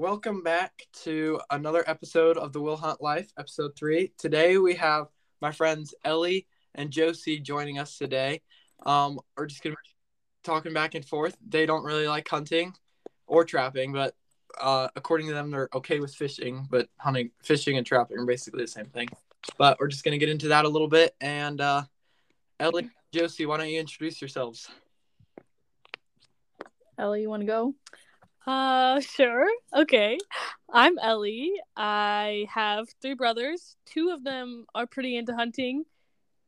Welcome back to another episode of the Will Hunt Life, episode three. Today we have my friends Ellie and Josie joining us today. Um, we're just gonna be talking back and forth. They don't really like hunting or trapping, but uh, according to them, they're okay with fishing. But hunting, fishing, and trapping are basically the same thing. But we're just gonna get into that a little bit. And uh, Ellie, Josie, why don't you introduce yourselves? Ellie, you want to go? Uh, sure. Okay. I'm Ellie. I have three brothers. Two of them are pretty into hunting,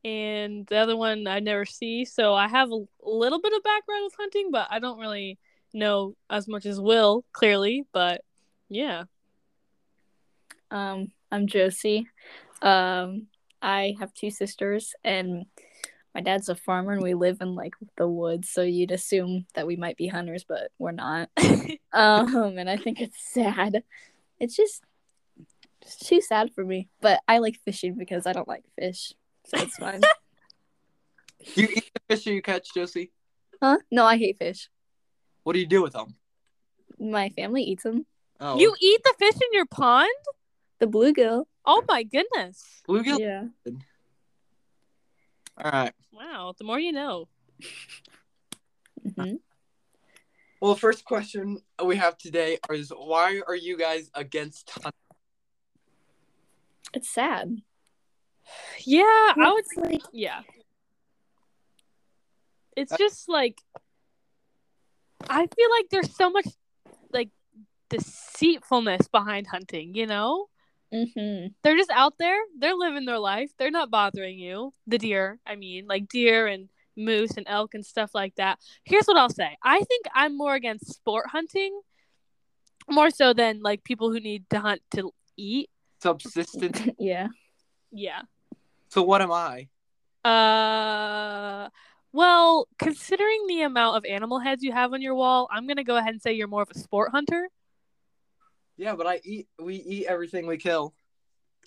and the other one I never see. So I have a little bit of background with hunting, but I don't really know as much as Will, clearly. But yeah. Um, I'm Josie. Um, I have two sisters, and my dad's a farmer, and we live in like the woods. So you'd assume that we might be hunters, but we're not. um, and I think it's sad. It's just it's too sad for me. But I like fishing because I don't like fish, so it's fine. You eat the fish you catch, Josie? huh? No, I hate fish. What do you do with them? My family eats them. Oh, You eat the fish in your pond? The bluegill. Oh my goodness. bluegill. Yeah. All right. Wow. The more you know. hmm Well, the first question we have today is why are you guys against hunting? It's sad. Yeah, I would say Yeah. It's just like I feel like there's so much like deceitfulness behind hunting, you know? Hmm They're just out there, they're living their life. They're not bothering you. The deer, I mean, like deer and moose and elk and stuff like that. Here's what I'll say. I think I'm more against sport hunting more so than like people who need to hunt to eat. Subsistence. yeah. Yeah. so what am I? Uh, well, considering the amount of animal heads you have on your wall, I'm gonna go ahead and say you're more of a sport hunter. Yeah, but I eat. We eat everything we kill.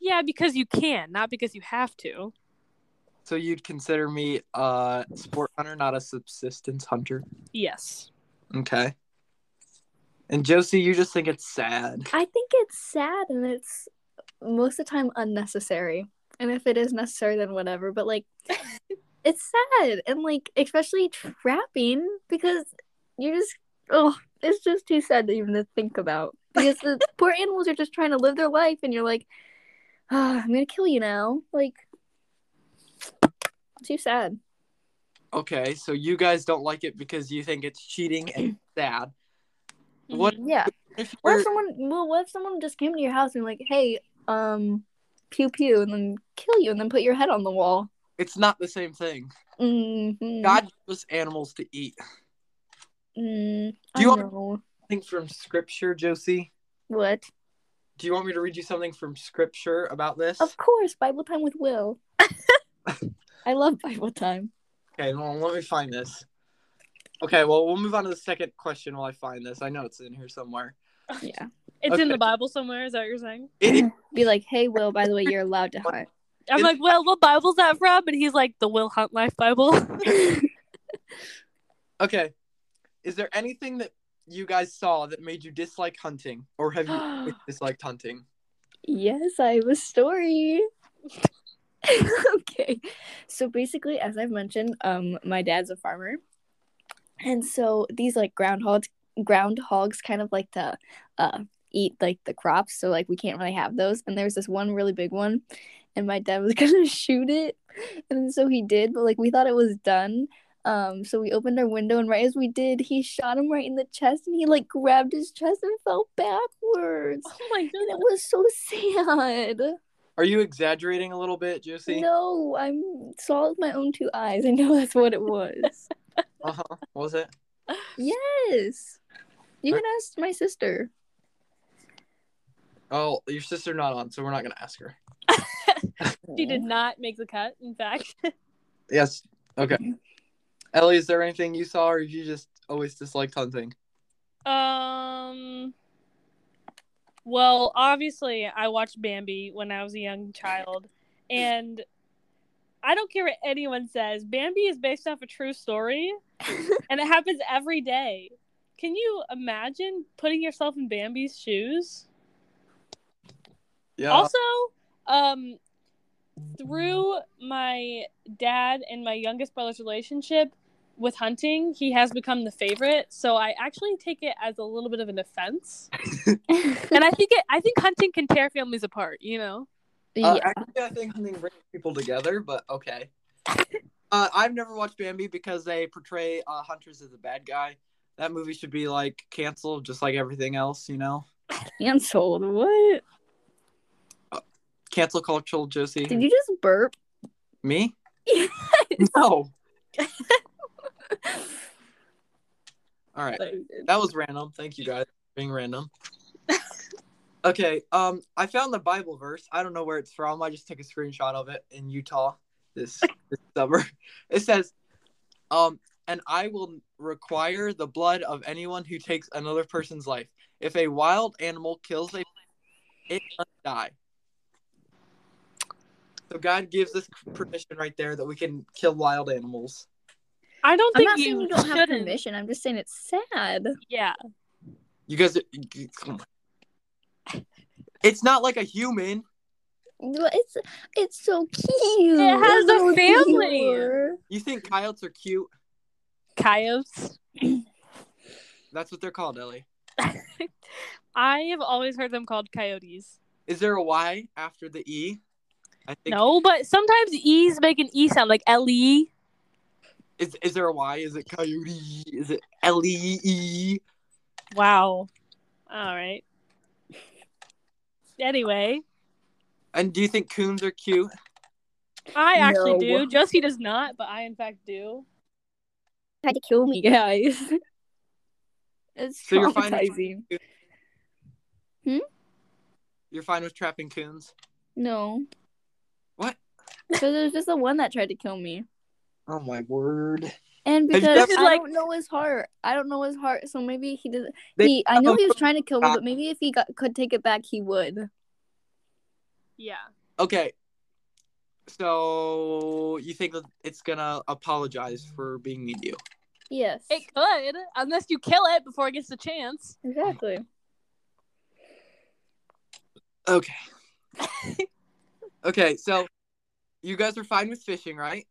Yeah, because you can, not because you have to. So you'd consider me a sport hunter, not a subsistence hunter. Yes. Okay. And Josie, you just think it's sad. I think it's sad and it's most of the time unnecessary. And if it is necessary, then whatever. But like, it's sad and like, especially trapping because you're just oh, it's just too sad to even think about because the poor animals are just trying to live their life, and you're like, ah, I'm gonna kill you now. Like, too sad. Okay, so you guys don't like it because you think it's cheating and sad. What Yeah. if What if someone? Well, what if someone just came to your house and like, hey, um, pew pew, and then kill you, and then put your head on the wall? it's not the same thing. Mm-hmm. God gave us animals to eat. Mm, Do I you want- know. Something from scripture, Josie. What? Do you want me to read you something from scripture about this? Of course, Bible time with Will. I love Bible time. Okay, well, let me find this. Okay, well, we'll move on to the second question while I find this. I know it's in here somewhere. Yeah. It's Okay. in the Bible somewhere. Is that what you're saying? It is, Be like, hey, Will. By the way, you're allowed to hunt. I'm like, well, what Bible's that from? And he's like, the Will Hunt Life Bible. okay. Is there anything that you guys saw that made you dislike hunting, or have you disliked hunting? yes, I have a story. okay. So basically, as I've mentioned, um, my dad's a farmer, and so these like groundhogs, groundhogs, kind of like to uh eat like the crops. So like we can't really have those. And there's this one really big one, and my dad was gonna shoot it, and so he did. But like we thought it was done. Um, so we opened our window, and right as we did, he shot him right in the chest, and he like grabbed his chest and fell backwards. oh my god, it was so sad. Are you exaggerating a little bit, Josie? No, I saw it with my own two eyes. I know that's what it was. Uh huh. Was it? yes. You can ask my sister. Oh, your sister not on, so we're not gonna ask her. She did not make the cut, in fact. Yes. Okay. Ellie, is there anything you saw, or you just always disliked hunting? Um. Well, obviously, I watched Bambi when I was a young child, and I don't care what anyone says. Bambi is based off a true story, and it happens every day. can you imagine putting yourself in Bambi's shoes? Yeah. Also, um, through my dad and my youngest brother's relationship with hunting, he has become the favorite. So I actually take it as a little bit of an offense, and I think it. I think hunting can tear families apart. You know. Uh, yeah. Actually, I think hunting brings people together, but okay. Uh, I've never watched Bambi because they portray uh, hunters as a bad guy. That movie should be like canceled, just like everything else. You know, Canceled. What? cancel cultural, Josie. Did you just burp? Me? No. All right. That was random. Thank you guys for being random. Okay, um, I found the Bible verse. I don't know where it's from. I just took a screenshot of it in Utah this, this summer. It says, um, and I will require the blood of anyone who takes another person's life. If a wild animal kills a it must die. So God gives us permission right there that we can kill wild animals. I don't I'm think not you, saying you don't have shouldn't. permission. I'm just saying it's sad. Yeah. You guys, it's not like a human. It's it's so cute. It has a Little family. deer. You think coyotes are cute? Coyotes. That's what they're called, Ellie. I have always heard them called coyotes. Is there a Y after the E? I think. No, but sometimes E's make an E sound like L E. Is is there a Y? Is it coyote? Is it L E E? Wow. All right. Anyway, And do you think coons are cute? I actually No. do. Josie does not, but I in fact do. Tried to kill me, guys. It's So you're fine with- traumatizing. Hmm? You're fine with trapping coons? No. What? Because there's just the one that tried to kill me. Oh my word! And because ever- I like- don't know his heart. I don't know his heart, so maybe he did. They He, I know he was trying to kill me, but maybe if he got could take it back, he would. Yeah. Okay. So you think that it's gonna apologize for being mean to you? Yes. It could, unless you kill it before it gets the chance. Exactly. Okay. okay, so you guys are fine with fishing, right?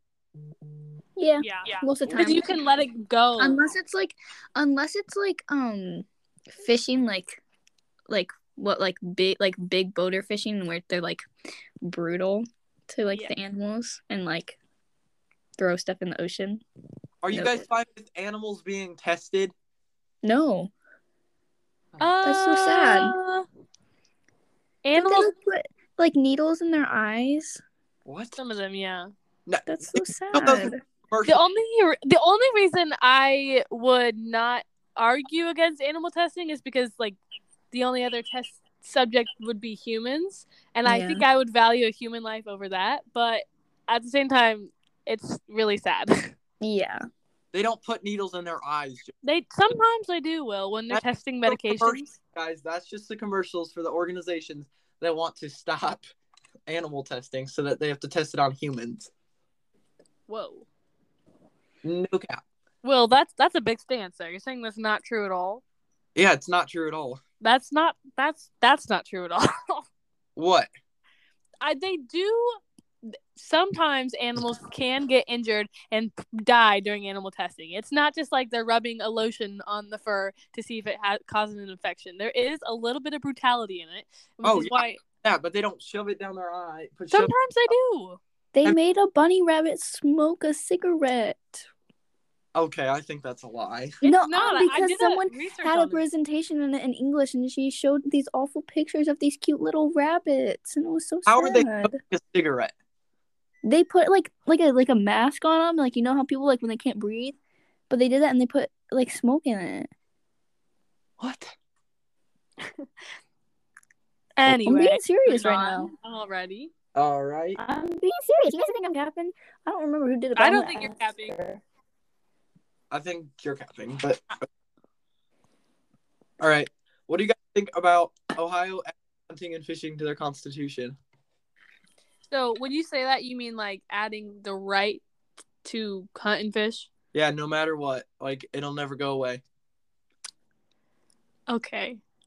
Yeah. Yeah. Yeah. Most of the Because time. you can let it go. unless it's like unless it's like um fishing like like what like big like big boater fishing where they're like brutal to like Yeah. the animals and like throw stuff in the ocean. Are you No. guys fine with animals being tested? No. Uh, That's so sad. Animals. like, put like needles in their eyes. What? Some of them, yeah. No, That's so No, those- sad. commercial- The only the only reason I would not argue against animal testing is because like the only other test subject would be humans, and I think I would value a human life over that. But at the same time, it's really sad. Yeah. They don't put needles in their eyes, they sometimes they do will when they're That's testing medications. commercial. guys. That's just the commercials for the organizations that want to stop animal testing so that they have to test it on humans. Whoa. No cap. Well, that's that's a big stance there. You're saying that's not true at all. Yeah, it's not true at all. That's not that's that's not true at all. What? I, they do sometimes animals can get injured and die during animal testing it's not just like they're rubbing a lotion on the fur to see if it ha- causes an infection there is a little bit of brutality in it which Oh, is yeah. why Yeah, but they don't shove it down their eye. Sometimes they do They made a bunny rabbit smoke a cigarette. Okay, I think that's a lie. It's no, not. I- I because someone had a presentation in, in English and she showed these awful pictures of these cute little rabbits and it was so How sad. are they smoking a cigarette? They put like like a like a mask on them, like you know how people like when they can't breathe, but they did that and they put like smoke in it. What? anyway I'm being serious moving right on now. already All right. I'm being serious. You guys think I'm capping? I don't remember who did it. I don't think you're ask capping. Her. I think you're capping, but all right. What do you guys think about Ohio adding hunting and fishing to their constitution? so when you say that you mean like adding the right to hunt and fish Yeah, no matter what, like it'll never go away. Okay.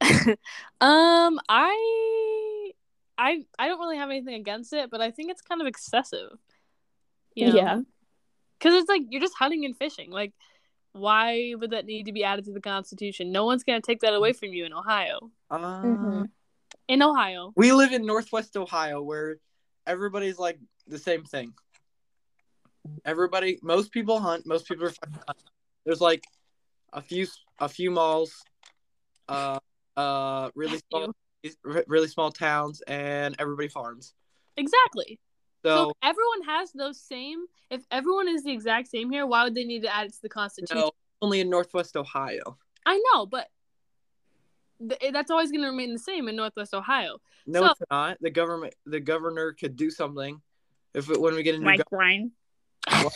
um, I, I, I don't really have anything against it, but I think it's kind of excessive. You know? Yeah. Because it's like you're just hunting and fishing. Like, why would that need to be added to the Constitution? No one's gonna take that away from you in Ohio. Uh, Mhm. In Ohio. We live in Northwest Ohio where everybody's like the same thing. Everybody, most people hunt. Most people are. There's like a few, a few malls, uh, uh, really small, really small towns, and everybody farms. Exactly. So, So if everyone has those same. If everyone is the exact same here, why would they need to add it to the Constitution? no, only in Northwest Ohio. I know, but th- that's always going to remain the same in Northwest Ohio. No, So- it's not. The government, the governor could do something if it, when we get a new Mike governor.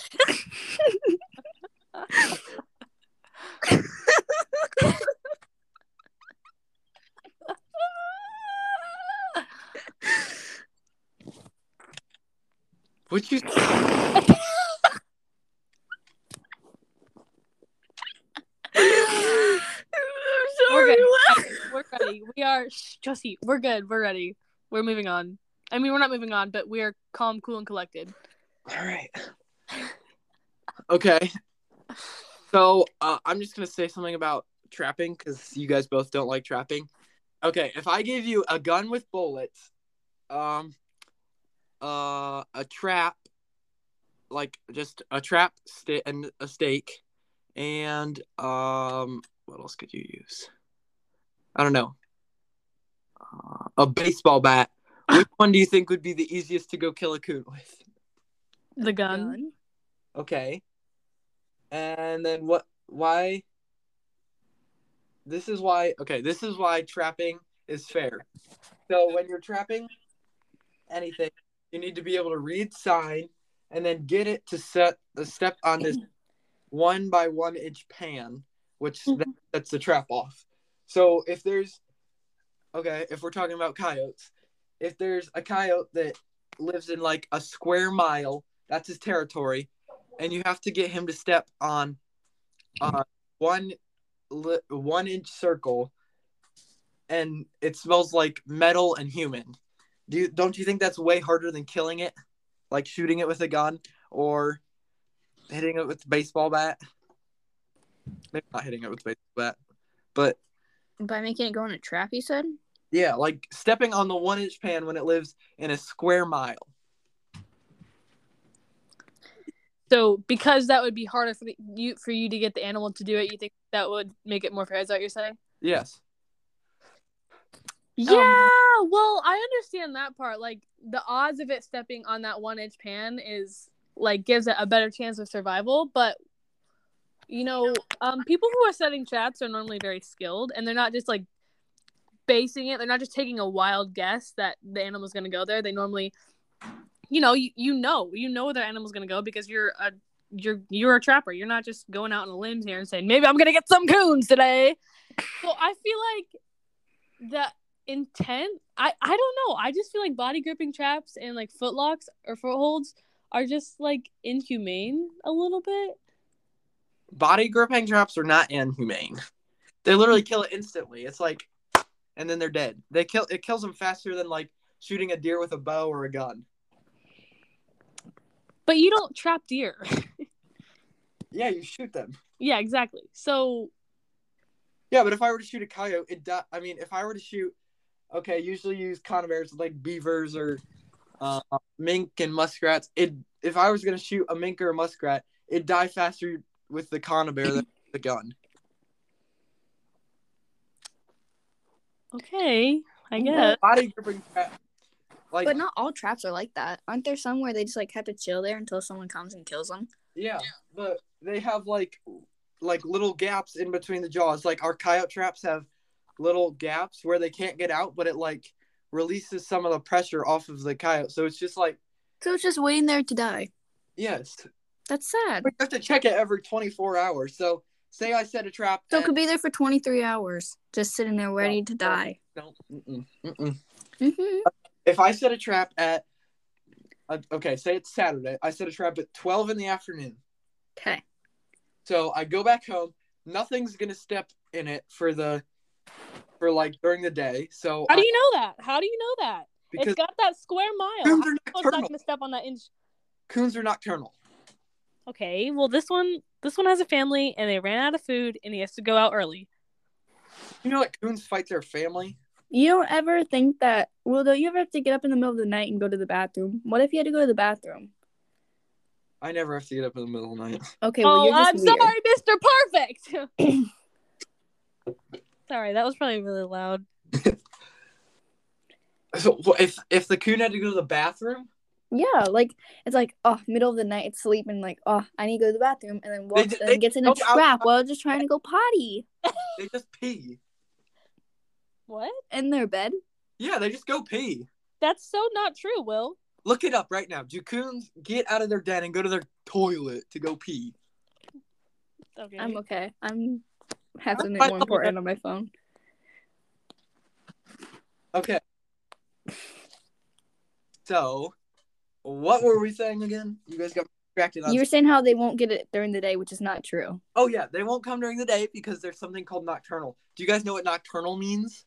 Ryan. Would you? We're good. We're ready. We are shh, Josie. We're good. We're ready. We're moving on. I mean, we're not moving on, but we are calm, cool, and collected. All right. Okay. So uh, I'm just gonna say something about trapping because you guys both don't like trapping. Okay, if I gave you a gun with bullets, um, uh, a trap, like just a trap sta- and a stake, and um, what else could you use? I don't know. Uh, a baseball bat. Which one do you think would be the easiest to go kill a coon with? The gun. Okay. And then what why This is why okay, this is why trapping is fair. So when you're trapping anything, you need to be able to read sign and then get it to set the step on this one by one inch pan, which that, sets the trap off. So if there's okay, if we're talking about coyotes, if there's a coyote that lives in like a square mile, that's his territory, and you have to get him to step on uh, one li- one inch circle, and it smells like metal and human. Do you don't you think that's way harder than killing it, like shooting it with a gun or hitting it with a baseball bat? Maybe not hitting it with a baseball bat, but By making it go in a trap, you said? yeah, like stepping on the one inch pan when it lives in a square mile. So because that would be harder for the, you for you to get the animal to do it, you think that would make it more fair? Is that what you're saying? Yes. Yeah. well, I understand that part. Like the odds of it stepping on that one inch pan is like gives it a better chance of survival, but you know, um, people who are setting traps are normally very skilled, and they're not just like basing it. They're not just taking a wild guess that the animal's going to go there. They normally, you know, you, you know, you know where the animal's going to go because you're a you're you're a trapper. You're not just going out on a limb here and saying maybe I'm going to get some coons today. So I feel like the intent. I I don't know. I just feel like body gripping traps and like footlocks or footholds are just like inhumane a little bit. Body gripping traps are not inhumane. They literally kill it instantly. It's like, and then they're dead. They kill it kills them faster than like shooting a deer with a bow or a gun. But you don't trap deer. Yeah, you shoot them. yeah, exactly. So Yeah, but if I were to shoot a coyote, it. Do- I mean, if I were to shoot, okay, usually use Conibears like beavers or uh, mink and muskrats. It. If I was gonna shoot a mink or a muskrat, it'd die faster with the Conibear than the gun. okay, I guess. Body gripping trap. Like But not all traps are like that. Aren't there some where they just like have to chill there until someone comes and kills them? Yeah, but they have like like little gaps in between the jaws. Like our coyote traps have little gaps where they can't get out, but it like releases some of the pressure off of the coyote. So it's just like So it's just waiting there to die. yes, That's sad. we have to check it every twenty four hours. So say I set a trap. So it could be there for 23 hours, just sitting there ready to die. no, mm-mm, mm-mm. hmm If I set a trap at uh, okay, say it's Saturday. I set a trap at twelve in the afternoon. Okay. So I go back home. Nothing's gonna step in it for the for like during the day. So How do you know that? How do you know that? because it's got that square mile. coons are am I not nocturnal. gonna step on that inch? Coons are nocturnal. Okay, well this one this one has a family and they ran out of food and he has to go out early. You know what? Coons fight their family. You don't ever think that? Well, don't you ever have to get up in the middle of the night and go to the bathroom? What if you had to go to the bathroom? I never have to get up in the middle of the night. Okay, well oh, you're just I'm weird. sorry, Mr. Perfect. sorry, that was probably really loud. So wh- if if the coon had to go to the bathroom, Yeah, like it's like oh, middle of the night, it's sleeping. Like oh, I need to go to the bathroom, and then walks d- and they gets in a go out- trap while just trying to go potty they just pee. What? in their bed. Yeah, they just go pee. That's so not true, Will. Look it up right now. Do coons get out of their den and go to their toilet to go pee? Okay. I'm okay. I'm have I'm something more important on my phone. Okay. So, what were we saying again? You guys got distracted. You were saying how they won't get it during the day, which is not true. Oh yeah, they won't come during the day because there's something called nocturnal. Do you guys know what nocturnal means?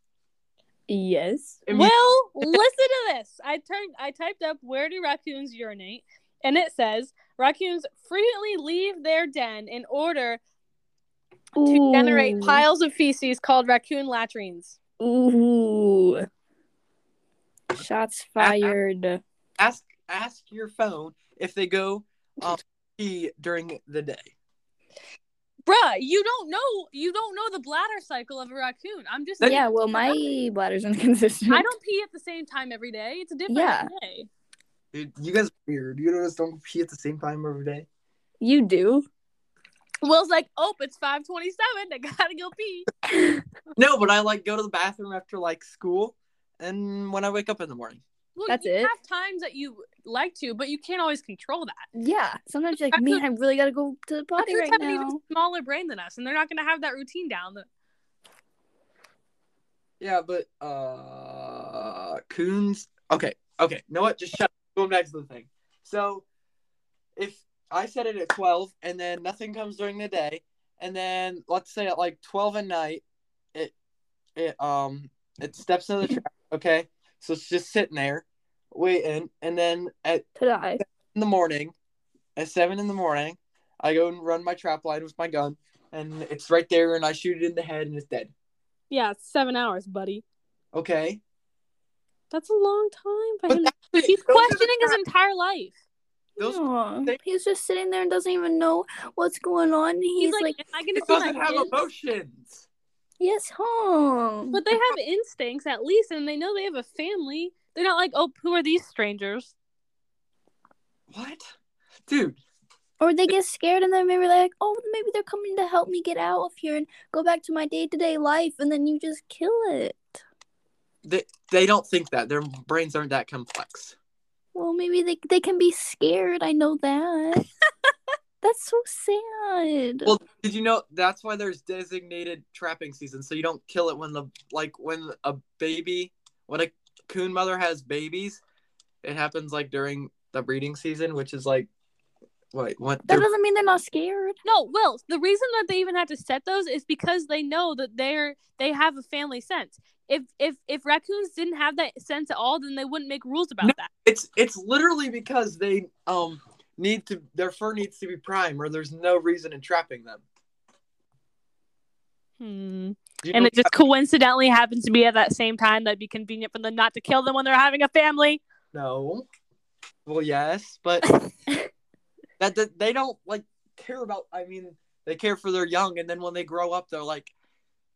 Yes. It means- Will, listen to this. I turned I typed up where do raccoons urinate? And it says raccoons frequently leave their den in order to generate piles of feces called raccoon latrines. Ooh. Shots fired. ask ask your phone if they go um pee during the day. Bruh, you don't know you don't know the bladder cycle of a raccoon. I'm just That- yeah, well, my bladder's inconsistent. I don't pee at the same time every day. It's a different Yeah. every day. Dude, you guys are weird. You guys don't pee at the same time every day. You do. Will's like, oh, it's five twenty seven. I gotta go pee. No, but I like go to the bathroom after like school and when I wake up in the morning. Well, That's you it. have times that you like to, but you can't always control that. Yeah. Sometimes you're like, man, I really gotta go to the potty right have an now. even smaller brain than us, and they're not gonna have that routine down. The- Yeah, but uh coons okay, okay. You Know what? Just shut up. Going back to the thing. So if I set it at twelve and then nothing comes during the day, and then let's say at like twelve at night, it it um it steps into the trap, okay? So it's just sitting there waiting, and then at To die. in the morning, at seven in the morning, I go and run my trap line with my gun, and it's right there, and I shoot it in the head, and it's dead. yeah, it's seven hours, buddy. Okay. That's a long time for But him. He's those are the questioning his entire life. Those- Aw, they- he's just sitting there and doesn't even know what's going on. He's, He's, like, like, am I gonna doesn't have kids? emotions. yes, home. But they have instincts at least, and they know they have a family. They're not like, oh, who are these strangers? What, dude? or they get scared and then maybe they're like, oh, maybe they're coming to help me get out of here and go back to my day to day life, and then you just kill it. They they don't think that their brains aren't that complex. Well, maybe they they can be scared. I know that. That's so sad. Well, did you know that's why there's designated trapping season, so you don't kill it when the like when a baby when a coon mother has babies, it happens like during the breeding season, which is like what what that they're- doesn't mean they're not scared. No, Will. The reason that they even have to set those is because they know that they're they have a family sense. If if if raccoons didn't have that sense at all, then they wouldn't make rules about No. that. it's it's literally because they um need to their fur needs to be prime or there's no reason in trapping them. Hmm. And it just coincidentally happens to be at that same time that'd be convenient for them not to kill them when they're having a family. No. Well, yes, but that, that they don't like care about. I mean, they care for their young, and then when they grow up, they're like,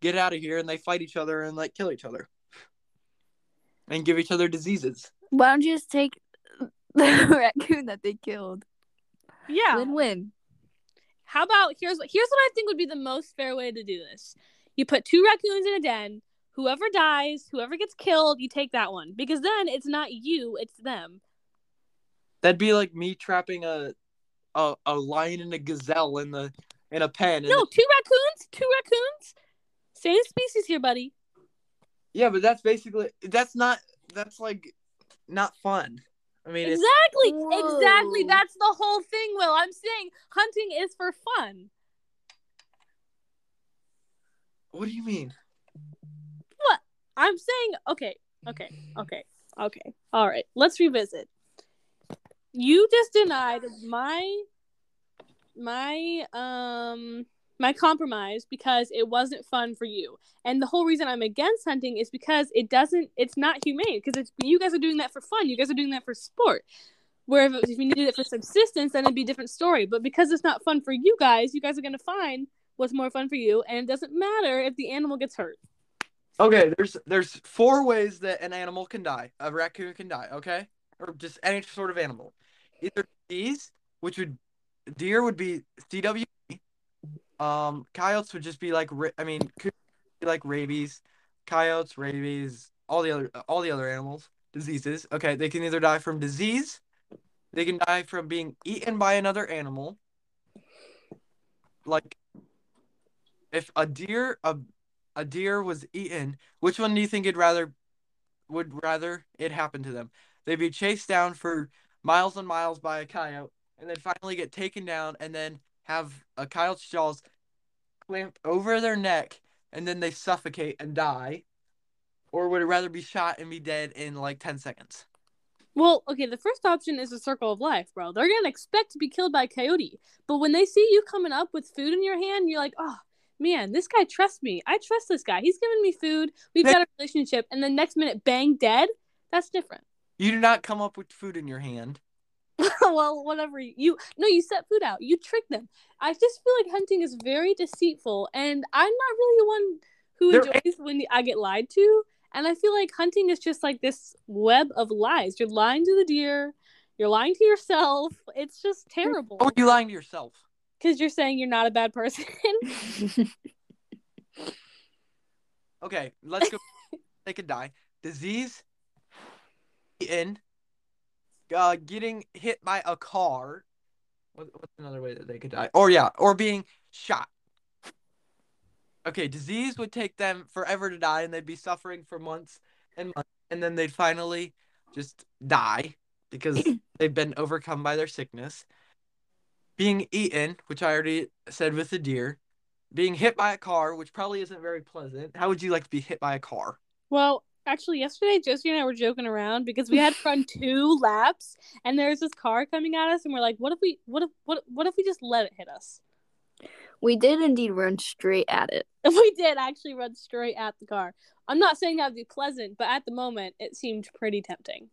get out of here, and they fight each other and like kill each other, and give each other diseases. Why don't you just take the raccoon that they killed? Yeah. Win win. How about here's what here's what I think would be the most fair way to do this. You put two raccoons in a den. Whoever dies, whoever gets killed, you take that one because then it's not you, it's them. That'd be like me trapping a a, a lion and a gazelle in the in a pen. And No, two raccoons, two raccoons. Same species here, buddy. yeah, but that's basically that's not that's like not fun. I mean, Exactly, Whoa. exactly. That's the whole thing, Will. I'm saying hunting is for fun. what do you mean? What I'm saying okay, okay, okay, okay. All right, let's revisit. You just denied my my um my compromise because it wasn't fun for you. And the whole reason I'm against hunting is because it doesn't it's not humane because it's you guys are doing that for fun. You guys are doing that for sport. Where if, if you needed it for subsistence, then it'd be a different story. But because it's not fun for you guys, you guys are gonna find what's more fun for you, and it doesn't matter if the animal gets hurt. Okay, there's there's four ways that an animal can die. A raccoon can die, okay? Or just any sort of animal. Either disease, which would deer would be CW. Um, coyotes would just be like I mean, could be like rabies, coyotes, rabies, all the other all the other animals, diseases. Okay, they can either die from disease, they can die from being eaten by another animal. Like if a deer a a deer was eaten, which one do you think it'd rather would rather it happen to them? They'd be chased down for miles and miles by a coyote, and then finally get taken down, and then have a coyote's jaws clamped over their neck, and then they suffocate and die, or would it rather be shot and be dead in like ten seconds? Well, okay, the first option is a circle of life, bro. They're gonna expect to be killed by a coyote, but when they see you coming up with food in your hand, you're like, oh man, this guy trusts me. I trust this guy. He's giving me food. We've got a relationship. And the next minute, bang, dead. That's different. You do not come up with food in your hand. well, whatever you no, you set food out. You trick them. I just feel like hunting is very deceitful, and I'm not really the one who There- enjoys when I get lied to. And I feel like hunting is just like this web of lies. You're lying to the deer. You're lying to yourself. It's just terrible. Oh, you lying to yourself. Because you're saying you're not a bad person. Okay, let's go. they could die. Disease, eaten, uh, getting hit by a car. What, what's another way that they could die? Or yeah, or being shot. Okay, disease would take them forever to die, and they'd be suffering for months and months, and then they'd finally just die because they've been overcome by their sickness. Being eaten, which I already said with the deer. Being hit by a car, which probably isn't very pleasant. How would you like to be hit by a car? Well, actually, yesterday Josie and I were joking around because we had run two laps, and there's this car coming at us, and we're like, "What if we? What if? What? What if we just let it hit us?" we did indeed run straight at it. We did actually run straight at the car. I'm not saying that would be pleasant, but at the moment, it seemed pretty tempting.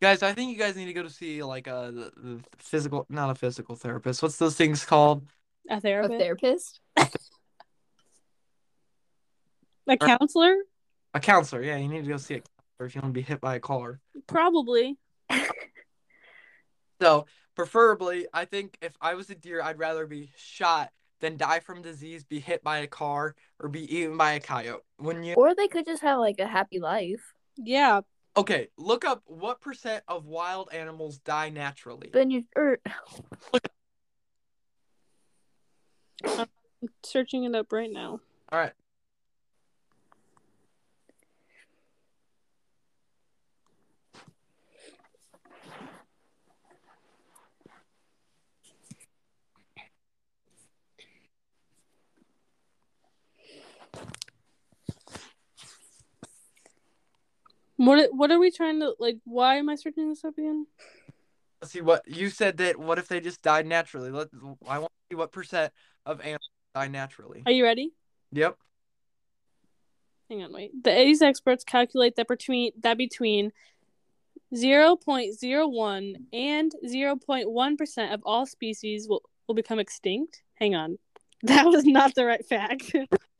Guys, I think you guys need to go to see like a the, the physical, not a physical therapist. What's those things called? A A therapist, therapist? A counselor, A counselor. Yeah, you need to go see a counselor if you want to be hit by a car. probably. So, preferably, I think if I was a deer, I'd rather be shot than die from disease, be hit by a car, or be eaten by a coyote. When you Or they could just have like a happy life. Yeah, okay, look up what percent of wild animals die naturally. Then you er, I'm searching it up right now. All right. What? What are we trying to like? Why am I searching this up again? Let's see what you said that what if they just died naturally? Let I want to see what percent of animals die naturally. Are you ready? Yep. Hang on, wait. The these experts calculate that between that between 0.01 and 0.1% of all species will, will become extinct. Hang on. That was not the right fact.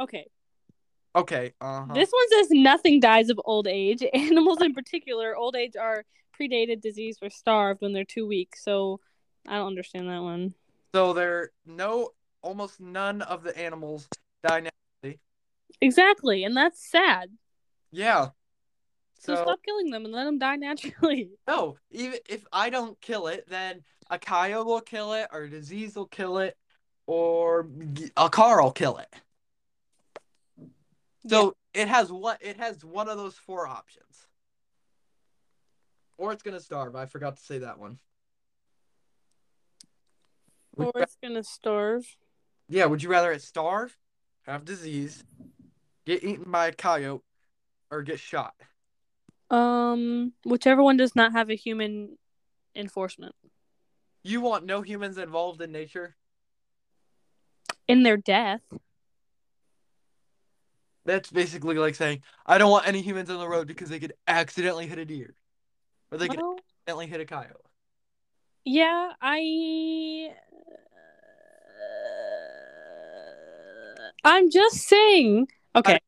okay. Okay. Uh huh. This one says nothing dies of old age. Animals in particular, old age are predated, diseased, or starved when they're too weak. So I don't understand that one. So there no almost none of the animals die naturally. Exactly, and that's sad. Yeah. So, So stop killing them and let them die naturally. no, even if I don't kill it, then a coyote will kill it, or disease will kill it, or a car will kill it. So it has one it has one of those four options. Or it's gonna starve. I forgot to say that one. Or it's gonna starve. yeah, would you rather it starve, have disease, get eaten by a coyote, or get shot? Um, whichever one does not have a human enforcement You want no humans involved in nature? in their death. That's basically like saying I don't want any humans on the road because they could accidentally hit a deer, or they could Well, accidentally hit a coyote. yeah, I. I'm just saying. Okay.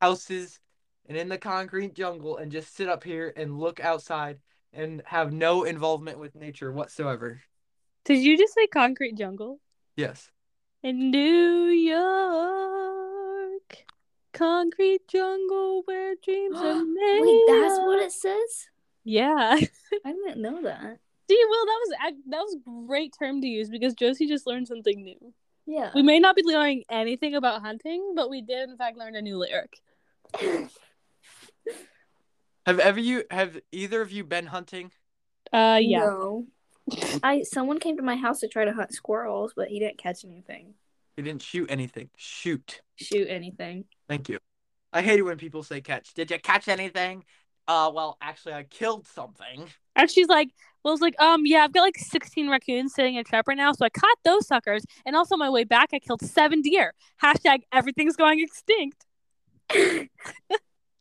houses and in the concrete jungle and just sit up here and look outside and have no involvement with nature whatsoever. Did you just say concrete jungle? Yes. In New York, concrete jungle where dreams are made. Wait, that's what it says? Yeah. I didn't know that. See, Will, that was ac- that was great term to use because Josie just learned something new. Yeah. We may not be learning anything about hunting, but we did in fact learn a new lyric. Have ever you have either of you been hunting? Uh, yeah. No. I someone came to my house to try to hunt squirrels, but he didn't catch anything. You didn't shoot anything. Shoot. Shoot anything. Thank you. I hate it when people say catch. Did you catch anything? Uh, well, actually, I killed something. And she's like, well, it's like, um, yeah, I've got like 16 raccoons sitting in a trap right now, so I caught those suckers, and also on my way back, I killed seven deer. Hashtag everything's going extinct.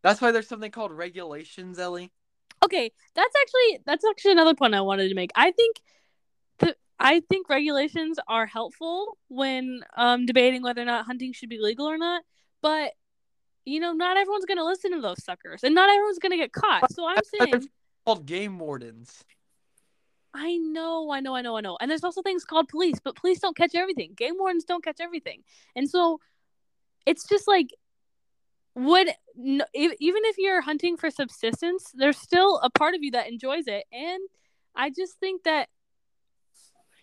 That's why there's something called regulations, Ellie. Okay, that's actually that's actually another point I wanted to make. I think I think regulations are helpful when um debating whether or not hunting should be legal or not, but you know, not everyone's gonna listen to those suckers, and not everyone's gonna get caught. So I'm saying, there's called game wardens. I know, I know, I know, I know, and there's also things called police, but police don't catch everything. Game wardens don't catch everything, and so it's just like would no, even if you're hunting for subsistence, there's still a part of you that enjoys it, and I just think that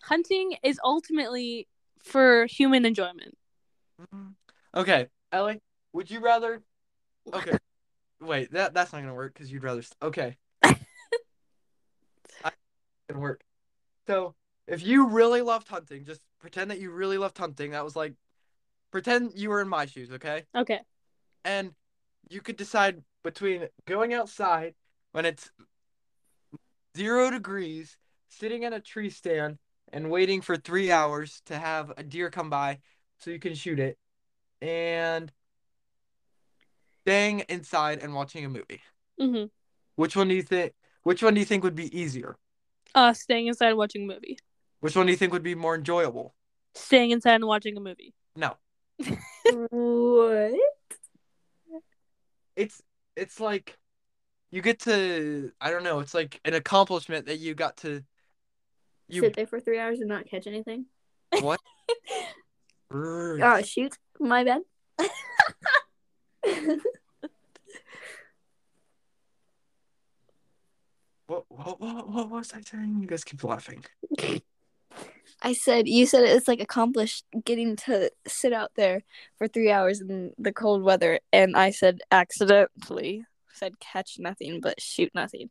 hunting is ultimately for human enjoyment. Mhm. Okay, Ellie, would you rather? Okay, wait, that that's not gonna work because you'd rather. Okay, I, gonna work. So, if you really loved hunting, just pretend that you really loved hunting. That was like, pretend you were in my shoes, okay? Okay. And you could decide between going outside when it's zero degrees, sitting in a tree stand, and waiting for three hours to have a deer come by so you can shoot it, and staying inside and watching a movie. Mm-hmm. Which one do you think? Which one do you think would be easier? Uh, staying inside and watching a movie. Which one do you think would be more enjoyable? Staying inside and watching a movie. No, what? it's it's like you get to I don't know. It's like an accomplishment that you got to. You Sit there for three hours and not catch anything? what? Oh shoot. My bad. What, what, what, what was I saying? You guys keep laughing. I said you said it's like accomplished getting to sit out there for three hours in the cold weather, and I said accidentally said catch nothing but shoot nothing.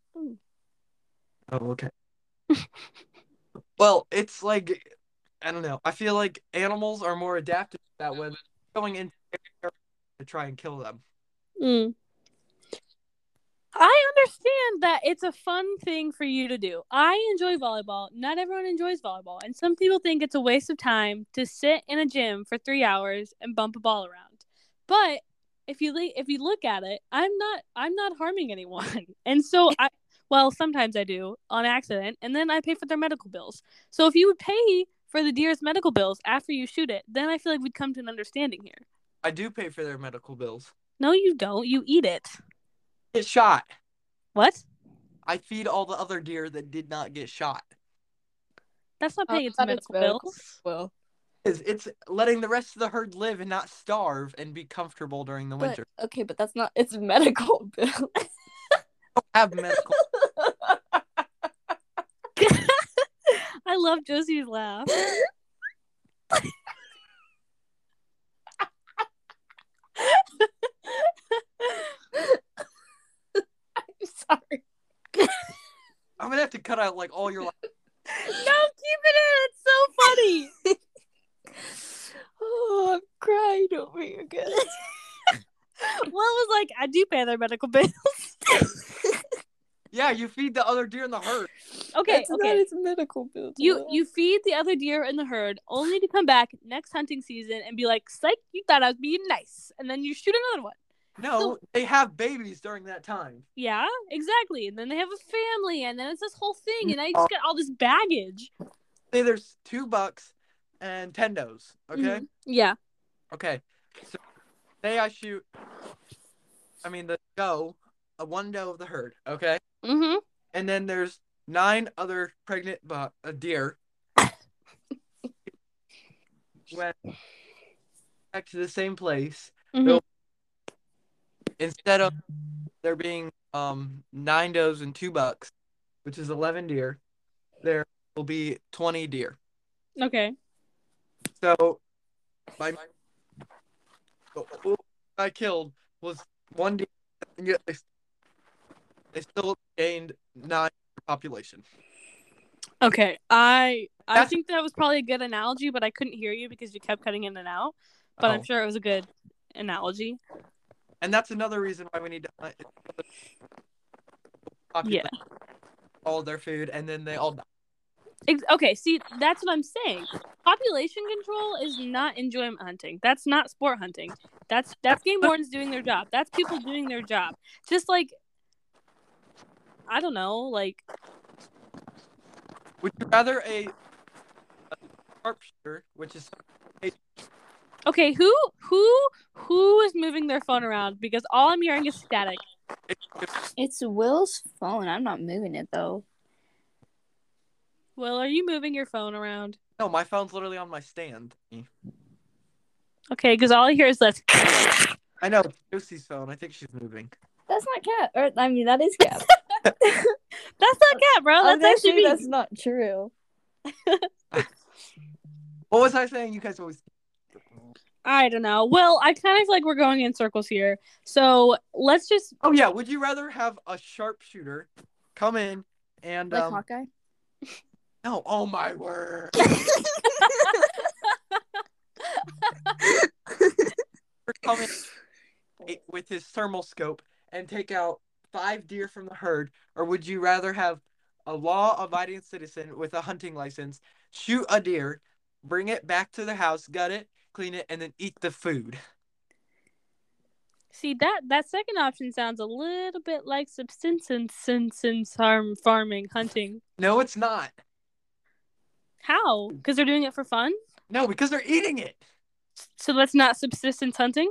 Oh, okay. Well, it's like I don't know. I feel like animals are more adapted to that when going into to try and kill them. Mm. I understand that it's a fun thing for you to do. I enjoy volleyball. Not everyone enjoys volleyball, and some people think it's a waste of time to sit in a gym for three hours and bump a ball around. But if you if you look at it, I'm not I'm not harming anyone, and so I well sometimes I do on accident, and then I pay for their medical bills. So if you would pay for the deer's medical bills after you shoot it, then I feel like we'd come to an understanding here. I do pay for their medical bills. No, you don't. You eat it. Get shot. What? I feed all the other deer that did not get shot. That's not Oh, paying its that is medical medical. bills. Well, It's, it's letting the rest of the herd live and not starve and be comfortable during the but winter. okay, but that's not it's medical bill. Have medical. I love Josie's laugh. I'm sorry. I'm gonna have to cut out like all your. Life. No, keep it in. It's so funny. oh, I'm crying over you good. well, it was like I do pay their medical bills. yeah, you feed the other deer in the herd okay, That's okay. not its medical bill. You you feed the other deer in the herd only to come back next hunting season and be like, "Psych, you thought I was being nice," and then you shoot another one. No, they have babies during that time. Yeah, exactly. And then they have a family, and then it's this whole thing, and I just got all this baggage. Say there's two bucks and ten does. Okay. Mhm. Yeah. Okay. So say I shoot. I mean the doe, a one doe of the herd. Okay. Mm-hmm. And then there's nine other pregnant bu- uh, deer. Went back to the same place. Mhm. Instead of there being um nine does and two bucks, which is eleven deer, there will be twenty deer. Okay. So my I killed was one deer, and yet they, they still gained nine population. Okay. I I That's- think that was probably a good analogy, but I couldn't hear you because you kept cutting in and out. But I'm Oh. sure it was a good analogy. And that's another reason why we need to hunt. Yeah. All their food, and then they all die. Ex- okay, see, that's what I'm saying. Population control is not enjoyment hunting. That's not sport hunting. That's that's game wardens doing their job. That's people doing their job. Just like I don't know, like Would you rather a, a sharpshooter, which is okay, who who who is moving their phone around? Because all I'm hearing is static. It's Will's phone. I'm not moving it though. Will, are you moving your phone around? no, my phone's literally on my stand. Okay, because all I hear is this. I know Josie's phone. I think she's moving. That's not cat. Or I mean, that is cat. That's not cat, bro. That's gonna actually say me. that's not true. What was I saying? You guys always. I don't know. Well, I kind of feel like we're going in circles here. So let's just Oh yeah. Would you rather have a sharpshooter come in and Like um, Hawkeye. no? Oh my word! come in with his thermal scope and take out five deer from the herd, or would you rather have a law-abiding citizen with a hunting license shoot a deer, bring it back to the house, gut it, clean it, and then eat the food? See that that second option sounds a little bit like subsistence since farm farming hunting. No, it's not. How? Because they're doing it for fun. No, because they're eating it. So that's not subsistence hunting.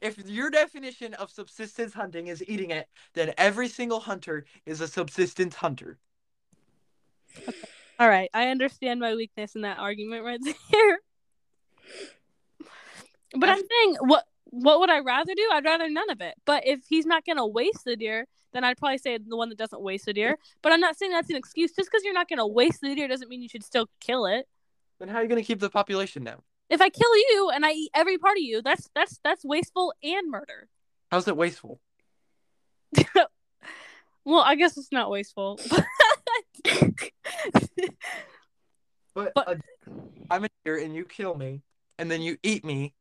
If your definition of subsistence hunting is eating it, then every single hunter is a subsistence hunter. All right, I understand my weakness in that argument right there. But I'm saying, what what would I rather do? I'd rather none of it. But if he's not gonna waste the deer, then I'd probably say the one that doesn't waste the deer. But I'm not saying that's an excuse. Just because you're not gonna waste the deer doesn't mean you should still kill it. Then how are you going to keep the population down? If I kill you and I eat every part of you, that's that's that's wasteful and murder. How's it wasteful? Well, I guess it's not wasteful. But, But- uh, I'm a deer and you kill me, and then you eat me.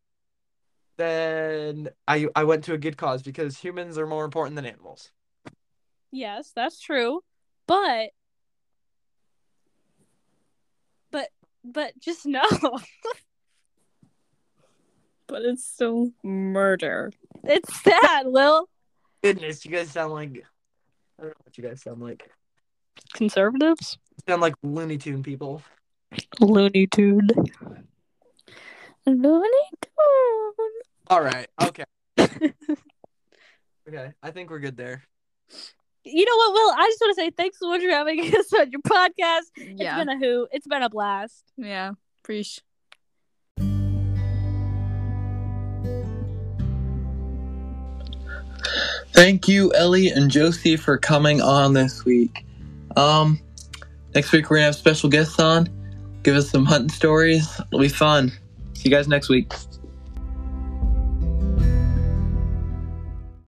Then I I went to a good cause because humans are more important than animals. yes, that's true. But but but just know. But it's still murder. it's sad, Will. Goodness, you guys sound like I don't know what you guys sound like. Conservatives? You sound like Looney Tune people. Looney Tune. Looney Tune. All right. Okay. okay. I think we're good there. You know what, Will? I just want to say thanks so much for having us on your podcast. Yeah. It's been a hoot. It's been a blast. yeah. Preach. Thank you, Ellie and Josie, for coming on this week. Um, next week we're gonna have special guests on. Give us some hunting stories. It'll be fun. See you guys next week.